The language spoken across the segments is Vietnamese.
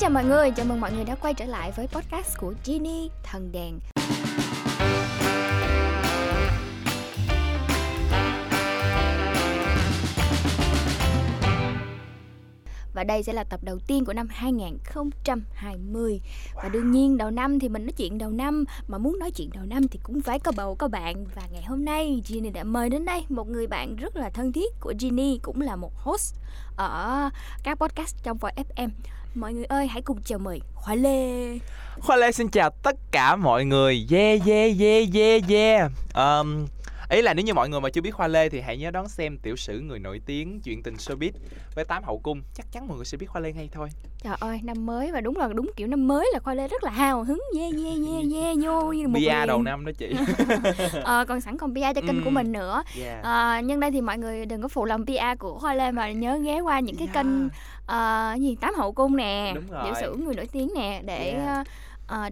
chào mọi người, chào mừng mọi người đã quay trở lại với podcast của Genie Thần Đèn. Và đây sẽ là tập đầu tiên của năm 2020 Và đương nhiên đầu năm thì mình nói chuyện đầu năm Mà muốn nói chuyện đầu năm thì cũng phải có bầu có bạn. Và ngày hôm nay Ginny đã mời đến đây một người bạn rất là thân thiết của Ginny Cũng là một host ở các podcast trong Voi FM Mọi người ơi hãy cùng chào mời Khoa Lê. Khoa Lê xin chào tất cả mọi người. Yeah yeah yeah yeah yeah. Um, Ý là nếu như mọi người mà chưa biết Khoa Lê thì hãy nhớ đón xem tiểu sử người nổi tiếng chuyện tình showbiz với tám hậu cung Chắc chắn mọi người sẽ biết Khoa Lê ngay thôi Trời ơi năm mới và đúng là đúng kiểu năm mới là Khoa Lê rất là hào hứng Yeah yeah yeah yeah vô như một Bia đầu năm đó chị ờ, còn sẵn còn PR cho kênh của Ừm. mình nữa yeah. Ờ, nhân đây thì mọi người đừng có phụ lòng PR của Hoa Lê mà nhớ ghé qua những cái Yeah. kênh ờ, gì tám hậu cung nè tiểu sử người nổi tiếng nè để Yeah. uh,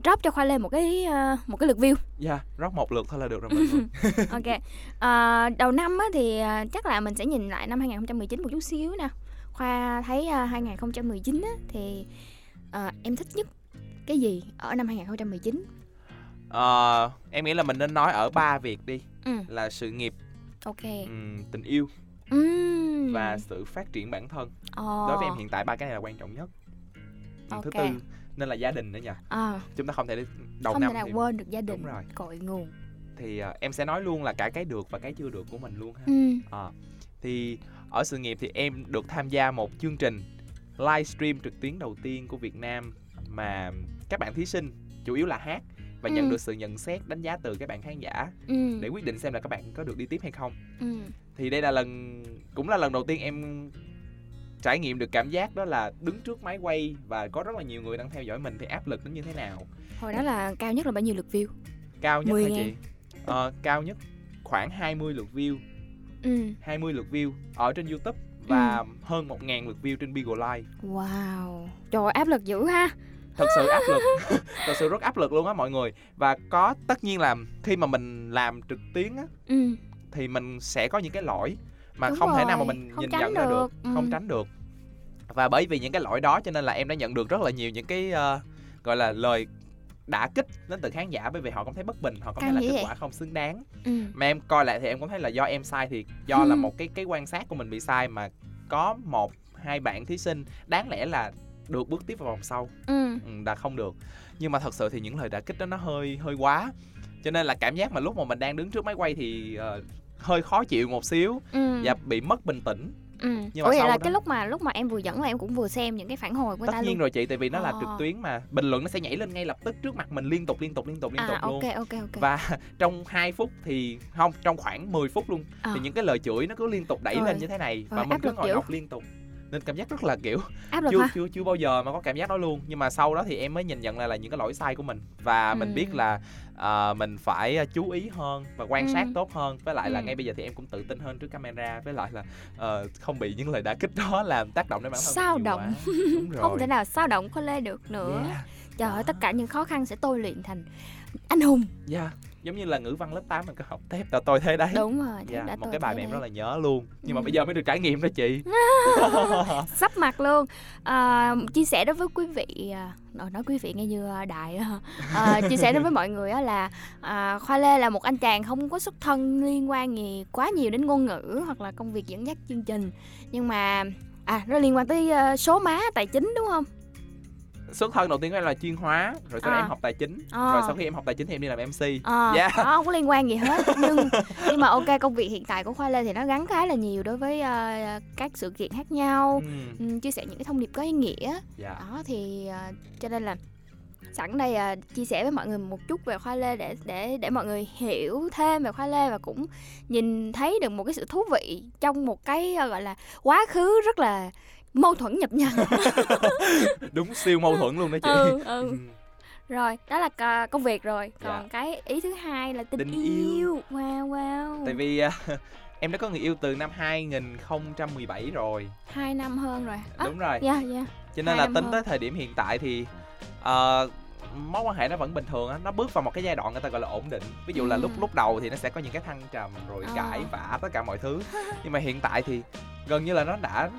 drop cho Khoa Lê một cái ờ, một cái lượt view. Yeah, rót một lượt thôi là được rồi mọi người. Ok. Ờ, đầu năm á, thì ờ, chắc là mình sẽ nhìn lại năm 2019 một chút xíu nè. Khoa thấy ờ, 2019 á, thì ờ, em thích nhất cái gì ở năm 2019 Ờ, Em nghĩ là mình nên nói ở ba việc đi. Ừ. Là sự nghiệp, ok. ừm, tình yêu Ừm. và sự phát triển bản thân. Ờ, Đối với em hiện tại ba cái này là quan trọng nhất. Ừm, Thứ tư nên là gia đình nữa nha ờ, Chúng ta không thể đầu không năm thể nào thì quên được gia đình Đúng rồi. cội nguồn thì à, em sẽ nói luôn là cả cái được và cái chưa được của mình luôn ha. ừ. À, thì ở sự nghiệp thì em được tham gia một chương trình livestream trực tuyến đầu tiên của Việt Nam mà các bạn thí sinh chủ yếu là hát và nhận Ừ. được sự nhận xét đánh giá từ các bạn khán giả Ừ. để quyết định xem là các bạn có được đi tiếp hay không. ừ. Thì đây là lần cũng là lần đầu tiên em trải nghiệm được cảm giác đó là đứng trước máy quay và có rất là nhiều người đang theo dõi mình thì áp lực nó như thế nào. hồi đó là cao nhất là bao nhiêu lượt view? Cao nhất 10 hả chị? Ờ, cao nhất khoảng 20 lượt view. Ừ. 20 lượt view ở trên YouTube và hơn 1.000 lượt view trên Bigo Live. wow. Trời ơi, áp lực dữ ha. Thật sự áp lực, thật sự rất áp lực luôn á mọi người. Và có tất nhiên là khi mà mình làm trực tuyến á ừ. thì mình sẽ có những cái lỗi mà Đúng không thể nào mà rồi, mình không nhìn nhận ra được, được, ừ. không tránh được. Và bởi vì những cái lỗi đó cho nên là em đã nhận được rất là nhiều những cái ờ, gọi là lời đả kích đến từ khán giả bởi vì họ cảm thấy bất bình, họ cảm thấy là kết vậy? quả không xứng đáng. ừ mà em coi lại thì em cũng thấy là do em sai thì do là Hmm. một cái cái quan sát của mình bị sai mà có một hai bạn thí sinh đáng lẽ là được bước tiếp vào vòng sau ừ ừ, đã không được nhưng mà thật sự thì những lời đả kích đó nó hơi hơi quá cho nên là cảm giác mà lúc mà mình đang đứng trước máy quay thì ờ, hơi khó chịu một xíu ừ. và bị mất bình tĩnh. Ừ. Nhưng mà Ủa vậy là đó- cái lúc mà lúc mà em vừa dẫn là em cũng vừa xem những cái phản hồi của tất ta nhiên luôn. rồi chị tại vì nó là Ờ. trực tuyến mà. Bình luận nó sẽ nhảy lên ngay lập tức trước mặt mình liên tục liên tục liên tục liên tục à luôn. ok ok ok. Và trong 2 phút thì không trong khoảng 10 phút luôn Ờ, thì những cái lời chửi nó cứ liên tục đẩy Rồi. lên như thế này và Rồi, mình áp cứ ngồi dữ. đọc liên tục nên cảm giác rất là kiểu áp lực chưa ha chưa chưa bao giờ mà có cảm giác đó luôn nhưng mà sau đó thì em mới nhìn nhận lại là những cái lỗi sai của mình và mình Ừ. biết là ờ, mình phải ờ, chú ý hơn và quan Ừ. sát tốt hơn với lại là Ừ. ngay bây giờ thì em cũng tự tin hơn trước camera với lại là ờ, không bị những lời đả kích đó làm tác động đến bản thân mình Sao động. không thể nào sao động có lê được nữa yeah. trời ơi tất cả những khó khăn sẽ tôi luyện thành anh hùng yeah. Giống như là ngữ văn lớp 8 mình có học tép là tôi thế đấy. Đúng rồi Yeah, đã một tôi cái bài mà em rất là nhớ luôn. Nhưng mà Ừ. bây giờ mới được trải nghiệm đó chị. Sắp mặt luôn. À, chia sẻ đối với quý vị à, nói quý vị nghe như à, đại à, chia sẻ đối với mọi người là à, khoa lê là một anh chàng không có xuất thân liên quan gì quá nhiều đến ngôn ngữ hoặc là công việc dẫn dắt chương trình. Nhưng mà à nó liên quan tới à, số má tài chính đúng không xuất thân đầu tiên của em là chuyên hóa rồi sau đó À. em học tài chính À. rồi sau khi em học tài chính thì em đi làm mc Ờ, Yeah. nó không có liên quan gì hết nhưng nhưng mà ok công việc hiện tại của khoa lê thì nó gắn khá là nhiều đối với à, các sự kiện khác nhau ừ. ừ, chia sẻ những cái thông điệp có ý nghĩa dạ đó thì à, cho nên là sẵn đây à, chia sẻ với mọi người một chút về khoa lê để để để mọi người hiểu thêm về khoa lê và cũng nhìn thấy được một cái sự thú vị trong một cái à, gọi là quá khứ rất là mâu thuẫn nhập nhằng đúng siêu mâu thuẫn luôn đó chị ừ, ừ. Ừ. rồi đó là công việc rồi Dạ. còn cái ý thứ hai là tình, Tình yêu. yêu. wow wow tại vì à, em đã có người yêu từ năm 2017 rồi hai năm hơn rồi à, đúng rồi dạ dạ cho nên hai là tính hơn. tới thời điểm hiện tại thì ờ, mối quan hệ nó vẫn bình thường á nó bước vào một cái giai đoạn người ta gọi là ổn định ví dụ là Ừ. lúc lúc đầu thì nó sẽ có những cái thăng trầm rồi Ờ. cãi vã tất cả mọi thứ nhưng mà hiện tại thì gần như là nó đã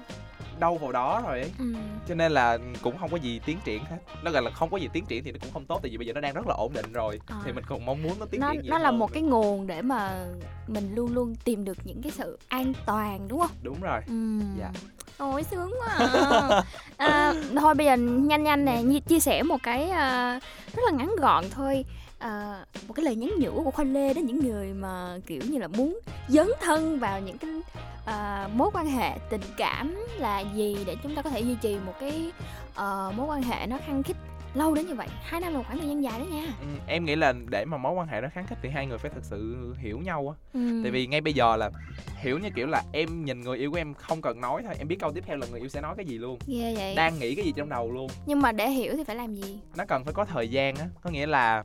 đâu vào đó rồi ấy ừ. cho nên là cũng không có gì tiến triển hết nó gọi là không có gì tiến triển thì nó cũng không tốt tại vì bây giờ nó đang rất là ổn định rồi À. thì mình còn mong muốn nó tiến nó triển nó là một nữa. cái nguồn để mà mình luôn luôn tìm được những cái sự an toàn đúng không đúng rồi ừ. Dạ. Ôi sướng quá à. à, Thôi bây giờ nhanh nhanh nè nhi- Chia sẻ một cái à, rất là ngắn gọn thôi à, Một cái lời nhắn nhủ của Khoa Lê đến những người mà kiểu như là muốn dấn thân vào những cái à, mối quan hệ tình cảm là gì để chúng ta có thể duy trì một cái à, mối quan hệ nó khăng khít lâu đến như vậy hai năm là một khoảng thời gian dài đó nha. Ừ, em nghĩ là để mà mối quan hệ nó kháng khích thì hai người phải thực sự hiểu nhau á. Ừ. tại vì ngay bây giờ là hiểu như kiểu là em nhìn người yêu của em không cần nói thôi em biết câu tiếp theo là người yêu sẽ nói cái gì luôn. Ghê vậy. Đang nghĩ cái gì trong đầu luôn. Nhưng mà để hiểu thì phải làm gì? Nó cần phải có thời gian á có nghĩa là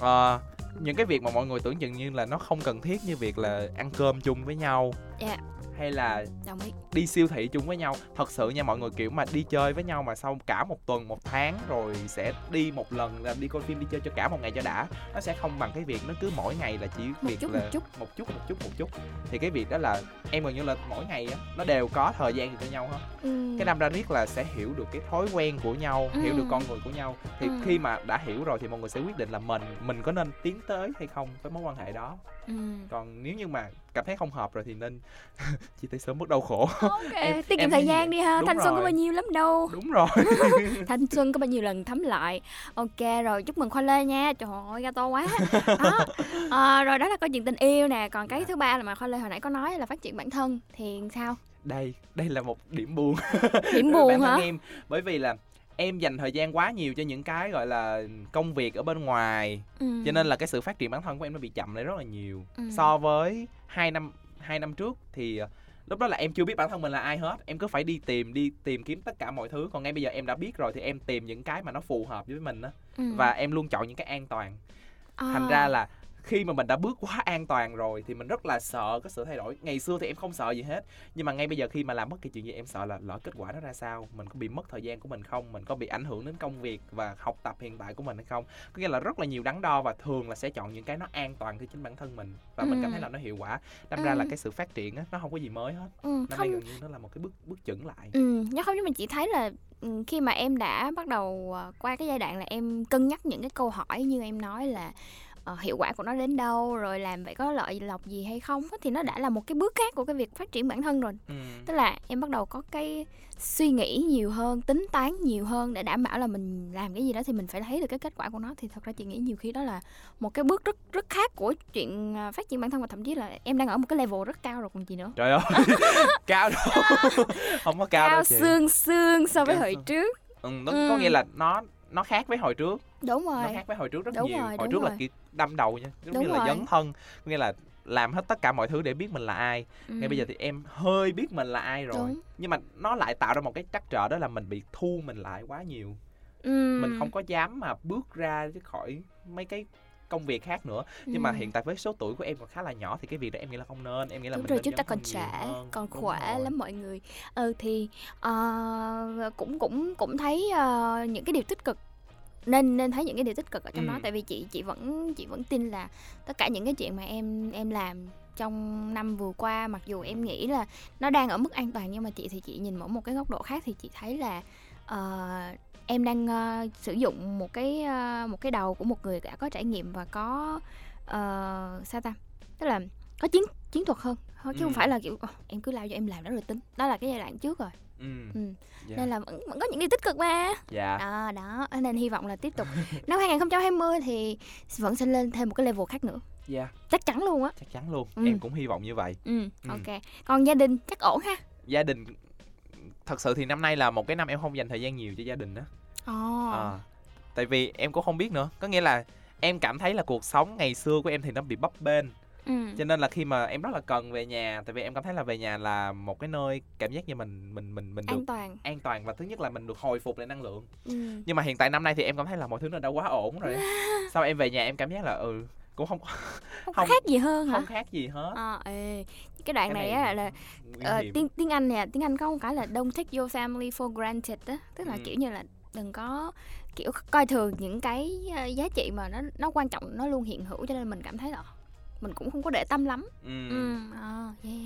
ờ, những cái việc mà mọi người tưởng chừng như là nó không cần thiết như việc là ăn cơm chung với nhau. Dạ. Hay là đồng ý đi siêu thị chung với nhau thật sự nha mọi người kiểu mà đi chơi với nhau mà sau cả một tuần một tháng rồi sẽ đi một lần là đi coi phim đi chơi cho cả một ngày cho đã nó sẽ không bằng cái việc nó cứ mỗi ngày là chỉ việc chút, là một chút. một chút một chút một chút thì cái việc đó là em gần như là mỗi ngày á nó đều có thời gian cho nhau hết ừ. cái năm ra riết là sẽ hiểu được cái thói quen của nhau hiểu được Ừ. con người của nhau thì Ừ. khi mà đã hiểu rồi thì mọi người sẽ quyết định là mình mình có nên tiến tới hay không với mối quan hệ đó ừ. còn nếu như mà cảm thấy không hợp rồi thì nên chia tay sớm mất đau khổ. Ok Em- tiết kiệm thời gian đi ha. Đúng thanh xuân có rồi. bao nhiêu lắm đâu. Đúng rồi. Thanh xuân có bao nhiêu lần thấm lại. Ok rồi chúc mừng khoa lê nha. Trời ơi gato quá. Đó. À, rồi đó là câu chuyện tình yêu nè. Còn cái thứ ba là mà khoa lê hồi nãy có nói là phát triển bản thân thì sao? Đây đây là một điểm buồn. Điểm buồn bản hả? em bởi vì là em dành thời gian quá nhiều cho những cái gọi là công việc ở bên ngoài. Ừ. cho nên là cái sự phát triển bản thân của em nó bị chậm lại rất là nhiều Ừ. so với hai năm hai năm trước thì ờ, lúc đó là em chưa biết bản thân mình là ai hết em cứ phải đi tìm đi tìm kiếm tất cả mọi thứ còn ngay bây giờ em đã biết rồi thì em tìm những cái mà nó phù hợp với mình á ừ. và em luôn chọn những cái an toàn À. thành ra là khi mà mình đã bước quá an toàn rồi thì mình rất là sợ cái sự thay đổi. Ngày xưa thì em không sợ gì hết nhưng mà ngay bây giờ khi mà làm bất kỳ chuyện gì em sợ là lỡ kết quả nó ra sao mình có bị mất thời gian của mình không mình có bị ảnh hưởng đến công việc và học tập hiện tại của mình hay không. Có nghĩa là rất là nhiều đắn đo và thường là sẽ chọn những cái nó an toàn cho chính bản thân mình và mình cảm thấy Ừ. là nó hiệu quả. Đâm ra là Ừ. cái sự phát triển á nó không có gì mới hết. Ừ, năm nay không. gần như nó là một cái bước bước chững lại. Ừ, không nhưng mình chỉ thấy là ừ, khi mà em đã bắt đầu ờ, qua cái giai đoạn là em cân nhắc những cái câu hỏi như em nói là ờ, hiệu quả của nó đến đâu rồi làm vậy có lợi lộc gì hay không thì nó đã là một cái bước khác của cái việc phát triển bản thân rồi ừ. tức là em bắt đầu có cái suy nghĩ nhiều hơn tính toán nhiều hơn để đảm bảo là mình làm cái gì đó thì mình phải thấy được cái kết quả của nó thì thật ra chị nghĩ nhiều khi đó là một cái bước rất rất khác của chuyện à, phát triển bản thân và thậm chí là em đang ở một cái level rất cao rồi còn gì nữa trời ơi cao đâu không có cao, cao đâu chị xương xương so với Cao hồi xương. trước ừ, nó Ừ. có nghĩa là nó nó khác với hồi trước đúng nó rồi khác với hồi trước rất Đúng nhiều rồi, hồi trước là rồi. kiểu đâm đầu nha giống Đúng như là rồi. dấn thân nghĩa là làm hết tất cả mọi thứ để biết mình là ai Ừ. ngay bây giờ thì em hơi biết mình là ai rồi Đúng. nhưng mà nó lại tạo ra một cái trắc trở đó là mình bị thu mình lại quá nhiều ừ. mình không có dám mà bước ra khỏi mấy cái công việc khác nữa. Nhưng mà Ừ. hiện tại với số tuổi của em còn khá là nhỏ thì cái việc đó em nghĩ là không nên. Em nghĩ là đúng mình rồi chúng ta còn trẻ còn khỏe lắm mọi người. Ừ thì ờ, cũng cũng cũng thấy ờ, những cái điều tích cực. Nên nên thấy những cái điều tích cực ở trong Ừ. đó tại vì chị chị vẫn chị vẫn tin là tất cả những cái chuyện mà em em làm trong năm vừa qua mặc dù em nghĩ là nó đang ở mức an toàn nhưng mà chị thì chị nhìn ở một cái góc độ khác thì chị thấy là ờ, em đang ờ, sử dụng một cái ờ, một cái đầu của một người đã có trải nghiệm và có ờ, sao ta? Tức là có chiến chiến thuật hơn. Chứ không Ừ. phải là kiểu "Ờ, em cứ lao cho em làm đó rồi tính. Đó là cái giai đoạn trước rồi. Ừ. ừ. dạ. nên là vẫn, vẫn có những điều tích cực mà. Dạ. Đó đó. Nên hy vọng là tiếp tục. Năm 2020 thì vẫn sẽ lên thêm một cái level khác nữa. Dạ. Chắc chắn luôn á. Chắc chắn luôn. Ừ. em cũng hy vọng như vậy. Ừ, Ừ. ok. Còn gia đình chắc ổn ha? Gia đình thật sự thì năm nay là một cái năm em không dành thời gian nhiều cho gia đình đó ồ à, tại vì em cũng không biết nữa. Có nghĩa là em cảm thấy là cuộc sống ngày xưa của em thì nó bị bấp bênh. Ừ. cho nên là khi mà em rất là cần về nhà tại vì em cảm thấy là về nhà là một cái nơi cảm giác như mình mình mình mình được an toàn. an toàn và thứ nhất là mình được hồi phục lại năng lượng. Ừ. nhưng mà hiện tại năm nay thì em cảm thấy là mọi thứ nó đã quá ổn rồi. Sau em về nhà em cảm giác là ừ cũng không không, Không- khác gì hơn hả? Không khác gì hết. À, ê. Cái đoạn Cái này này á là ờ, hiểm. tiếng tiếng Anh nè tiếng Anh có một cái là don't take your family for granted á? Tức là Ừ. kiểu như là đừng có kiểu coi thường những cái ờ, giá trị mà nó nó quan trọng nó luôn hiện hữu cho nên mình cảm thấy là mình cũng không có để tâm lắm. Ừ. ừ à, yeah.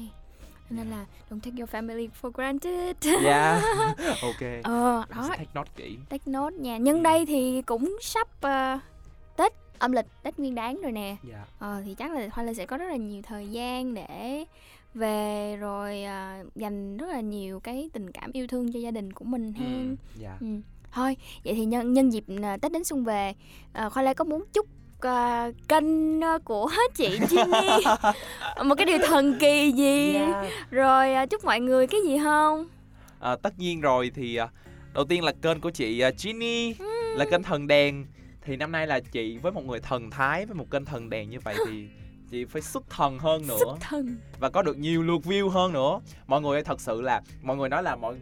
Nên là don't take your family for granted. Dạ ok. Ờ đó. Take note kỹ. Take note nha. Nhân đây thì cũng sắp ờ, tết âm lịch tết nguyên đáng rồi nè. Dạ. Ờ thì chắc là hoa lê sẽ có rất là nhiều thời gian để về rồi à, dành rất là nhiều cái tình cảm yêu thương cho gia đình của mình ừ, hen dạ. Ừ. thôi vậy thì nhân nhân dịp à, tết đến xuân về à, khoa lê có muốn chúc à, kênh của chị Ginny một cái điều thần kỳ gì? Dạ. rồi à, chúc mọi người cái gì không? À, tất nhiên rồi thì à, đầu tiên là kênh của chị à, Ginny là kênh thần đèn thì năm nay là chị với một người thần thái với một kênh thần đèn như vậy thì chị phải xuất thần hơn xuất nữa thần. Và có được nhiều lượt view hơn nữa. Mọi người ơi, thật sự là mọi người nói là mọi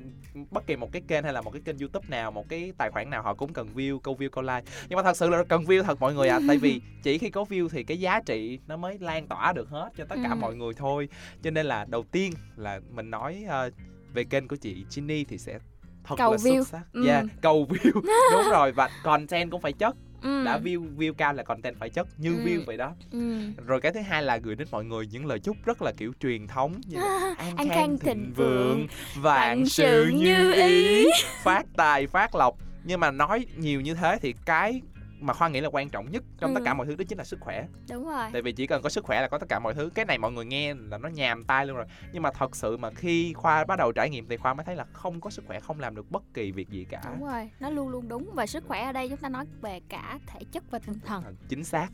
bất kỳ một cái kênh hay là một cái kênh youtube nào một cái tài khoản nào họ cũng cần view câu view câu like. Nhưng mà thật sự là cần view thật mọi người ạ. Tại vì chỉ khi có view thì cái giá trị nó mới lan tỏa được hết cho tất cả Ừ. mọi người thôi. Cho nên là đầu tiên là mình nói ờ, về kênh của chị Ginny thì sẽ thật Cầu là view. xuất sắc. Ừ. yeah, cầu view. Đúng rồi và content cũng phải chất ừ. đã view view cao là content phải chất như Ừ. view vậy đó ừ. rồi cái thứ hai là gửi đến mọi người những lời chúc rất là kiểu truyền thống như là an, An khang khang thịnh vượng vạn sự như ý. phát tài phát lộc nhưng mà nói nhiều như thế thì cái mà khoa nghĩ là quan trọng nhất trong tất Ừ. cả mọi thứ đó chính là sức khỏe. Đúng rồi. Tại vì chỉ cần có sức khỏe là có tất cả mọi thứ. Cái này mọi người nghe là nó nhàm tai luôn rồi. Nhưng mà thật sự mà khi khoa bắt đầu trải nghiệm thì khoa mới thấy là không có sức khỏe không làm được bất kỳ việc gì cả. Đúng rồi nó luôn luôn đúng. Và sức khỏe ở đây chúng ta nói về cả thể chất và tinh thần. Chính xác.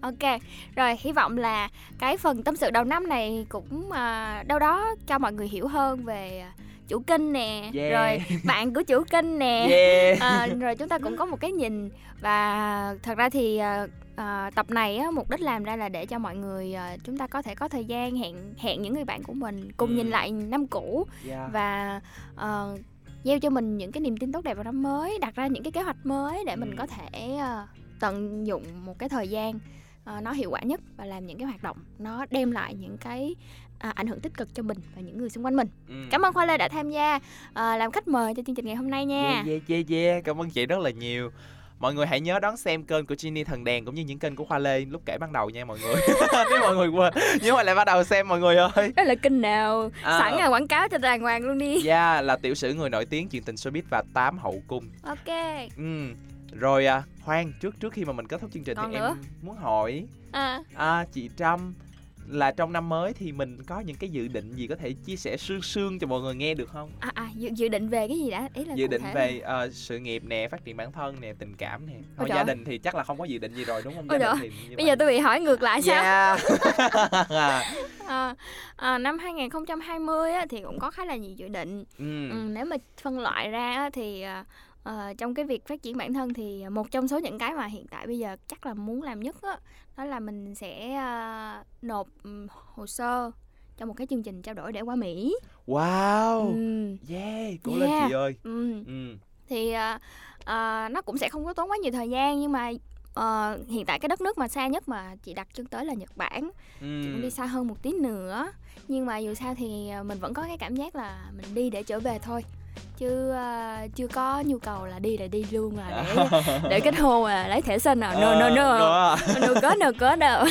Ok rồi hy vọng là cái phần tâm sự đầu năm này cũng à, đâu đó cho mọi người hiểu hơn về à, chủ kênh nè Yeah. rồi bạn của chủ kênh nè yeah à, rồi chúng ta cũng có một cái nhìn và thật ra thì à, à, tập này á, mục đích làm ra là để cho mọi người à, chúng ta có thể có thời gian hẹn hẹn những người bạn của mình cùng Ừ. nhìn lại năm cũ yeah. và ờ, gieo cho mình những cái niềm tin tốt đẹp vào năm mới đặt ra những cái kế hoạch mới để mình Ừ. có thể ờ, tận dụng một cái thời gian ờ, nó hiệu quả nhất và làm những cái hoạt động nó đem lại những cái à, ảnh hưởng tích cực cho mình và những người xung quanh mình Ừ. cảm ơn khoa lê đã tham gia ờ, làm khách mời cho chương trình ngày hôm nay nha Yeah, yeah, yeah, yeah. Cảm ơn chị rất là nhiều. Mọi người hãy nhớ đón xem kênh của Ginny Thần Đèn cũng như những kênh của Khoa Lê lúc kể ban đầu nha mọi người. Nếu mọi người quên, nhớ lại lại bắt đầu xem mọi người ơi. đó là kênh nào À. sẵn là quảng cáo cho đàng hoàng luôn đi Yeah, là tiểu sử người nổi tiếng chuyện tình showbiz và tám hậu cung. ok Ừ. Rồi à, khoan trước trước khi mà mình kết thúc chương trình Còn thì nữa. em muốn hỏi à, à, chị Trâm là trong năm mới thì mình có những cái dự định gì có thể chia sẻ sương sương cho mọi người nghe được không? à, à dự, dự định về cái gì đã ý là dự cụ định thể về ờ, sự nghiệp nè, phát triển bản thân nè, tình cảm nè. Thôi trời gia ơi. đình thì chắc là không có dự định gì rồi đúng không? Ôi Gia đình thì như bây vậy. giờ tôi bị hỏi ngược lại sao Yeah. À, à, năm 2020 á, thì cũng có khá là nhiều dự định ừ. ừ, nếu mà phân loại ra á, thì à, ờ, trong cái việc phát triển bản thân thì một trong số những cái mà hiện tại bây giờ chắc là muốn làm nhất á, đó là mình sẽ à, nộp hồ sơ cho một cái chương trình trao đổi để qua Mỹ Wow. ừ, Yeah, cố lên Yeah. chị ơi. ừ. Ừ. thì à, à, nó cũng sẽ không có tốn quá nhiều thời gian nhưng mà ờ, hiện tại cái đất nước mà xa nhất mà chị đặt chân tới là Nhật Bản Ừ. chị cũng đi xa hơn một tí nữa nhưng mà dù sao thì à, mình vẫn có cái cảm giác là mình đi để trở về thôi chứ à, chưa có nhu cầu là đi là đi luôn là để để kết hôn à lấy thẻ xanh à. No no no. Đó. no có no có đâu.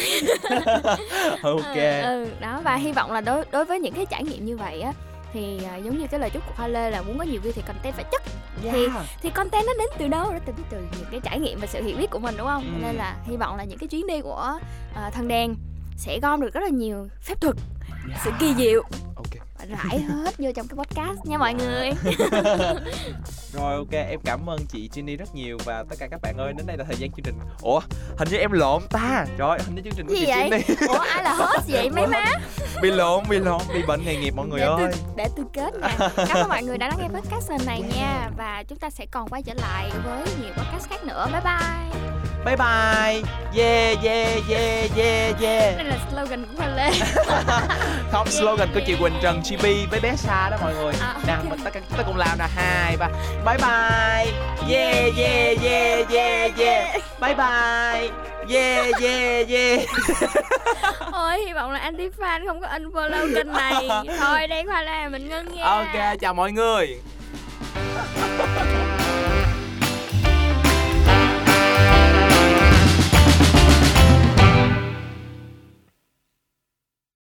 Ok. ừ, đó và hy vọng là đối đối với những cái trải nghiệm như vậy á thì à, giống như cái lời chúc của Hoa Lê là muốn có nhiều view thì content phải chất. Thì Yeah. thì content nó đến từ đâu? Nó đến từ những cái trải nghiệm và sự hiểu biết của mình đúng không? Ừ. Nên là hy vọng là những cái chuyến đi của à, thần đèn sẽ gom được rất là nhiều phép thuật sự kỳ diệu rải hết vô trong cái podcast nha mọi người. Rồi ok, em cảm ơn chị Jenny rất nhiều và tất cả các bạn ơi, đến đây là thời gian chương trình. Ủa, hình như em lộn ta. Trời hình như chương trình của gì chị vậy? Jenny ủa ai là host vậy mấy má? Bị lộn, bị lộn, bị bệnh nghề nghiệp mọi người để ơi. tôi để tôi kết nha. Cảm ơn mọi người đã lắng nghe podcast lần này nha. Và chúng ta sẽ còn quay trở lại với nhiều podcast khác nữa. Bye bye Bye bye. Yeah yeah yeah yeah yeah. đây là slogan của Hoa Lê Không slogan của chị Quỳnh Trần Chibi với bé Sa đó mọi người. À, ok. Nào, mình tất cả chúng ta cùng làm nè. Hai ba. Bye bye. Yeah yeah yeah yeah yeah. Bye bye. Yeah yeah yeah. ôi hy vọng là anti fan không có unfollow kênh này thôi đây Hoa Lê mình ngưng nha Ok, chào mọi người.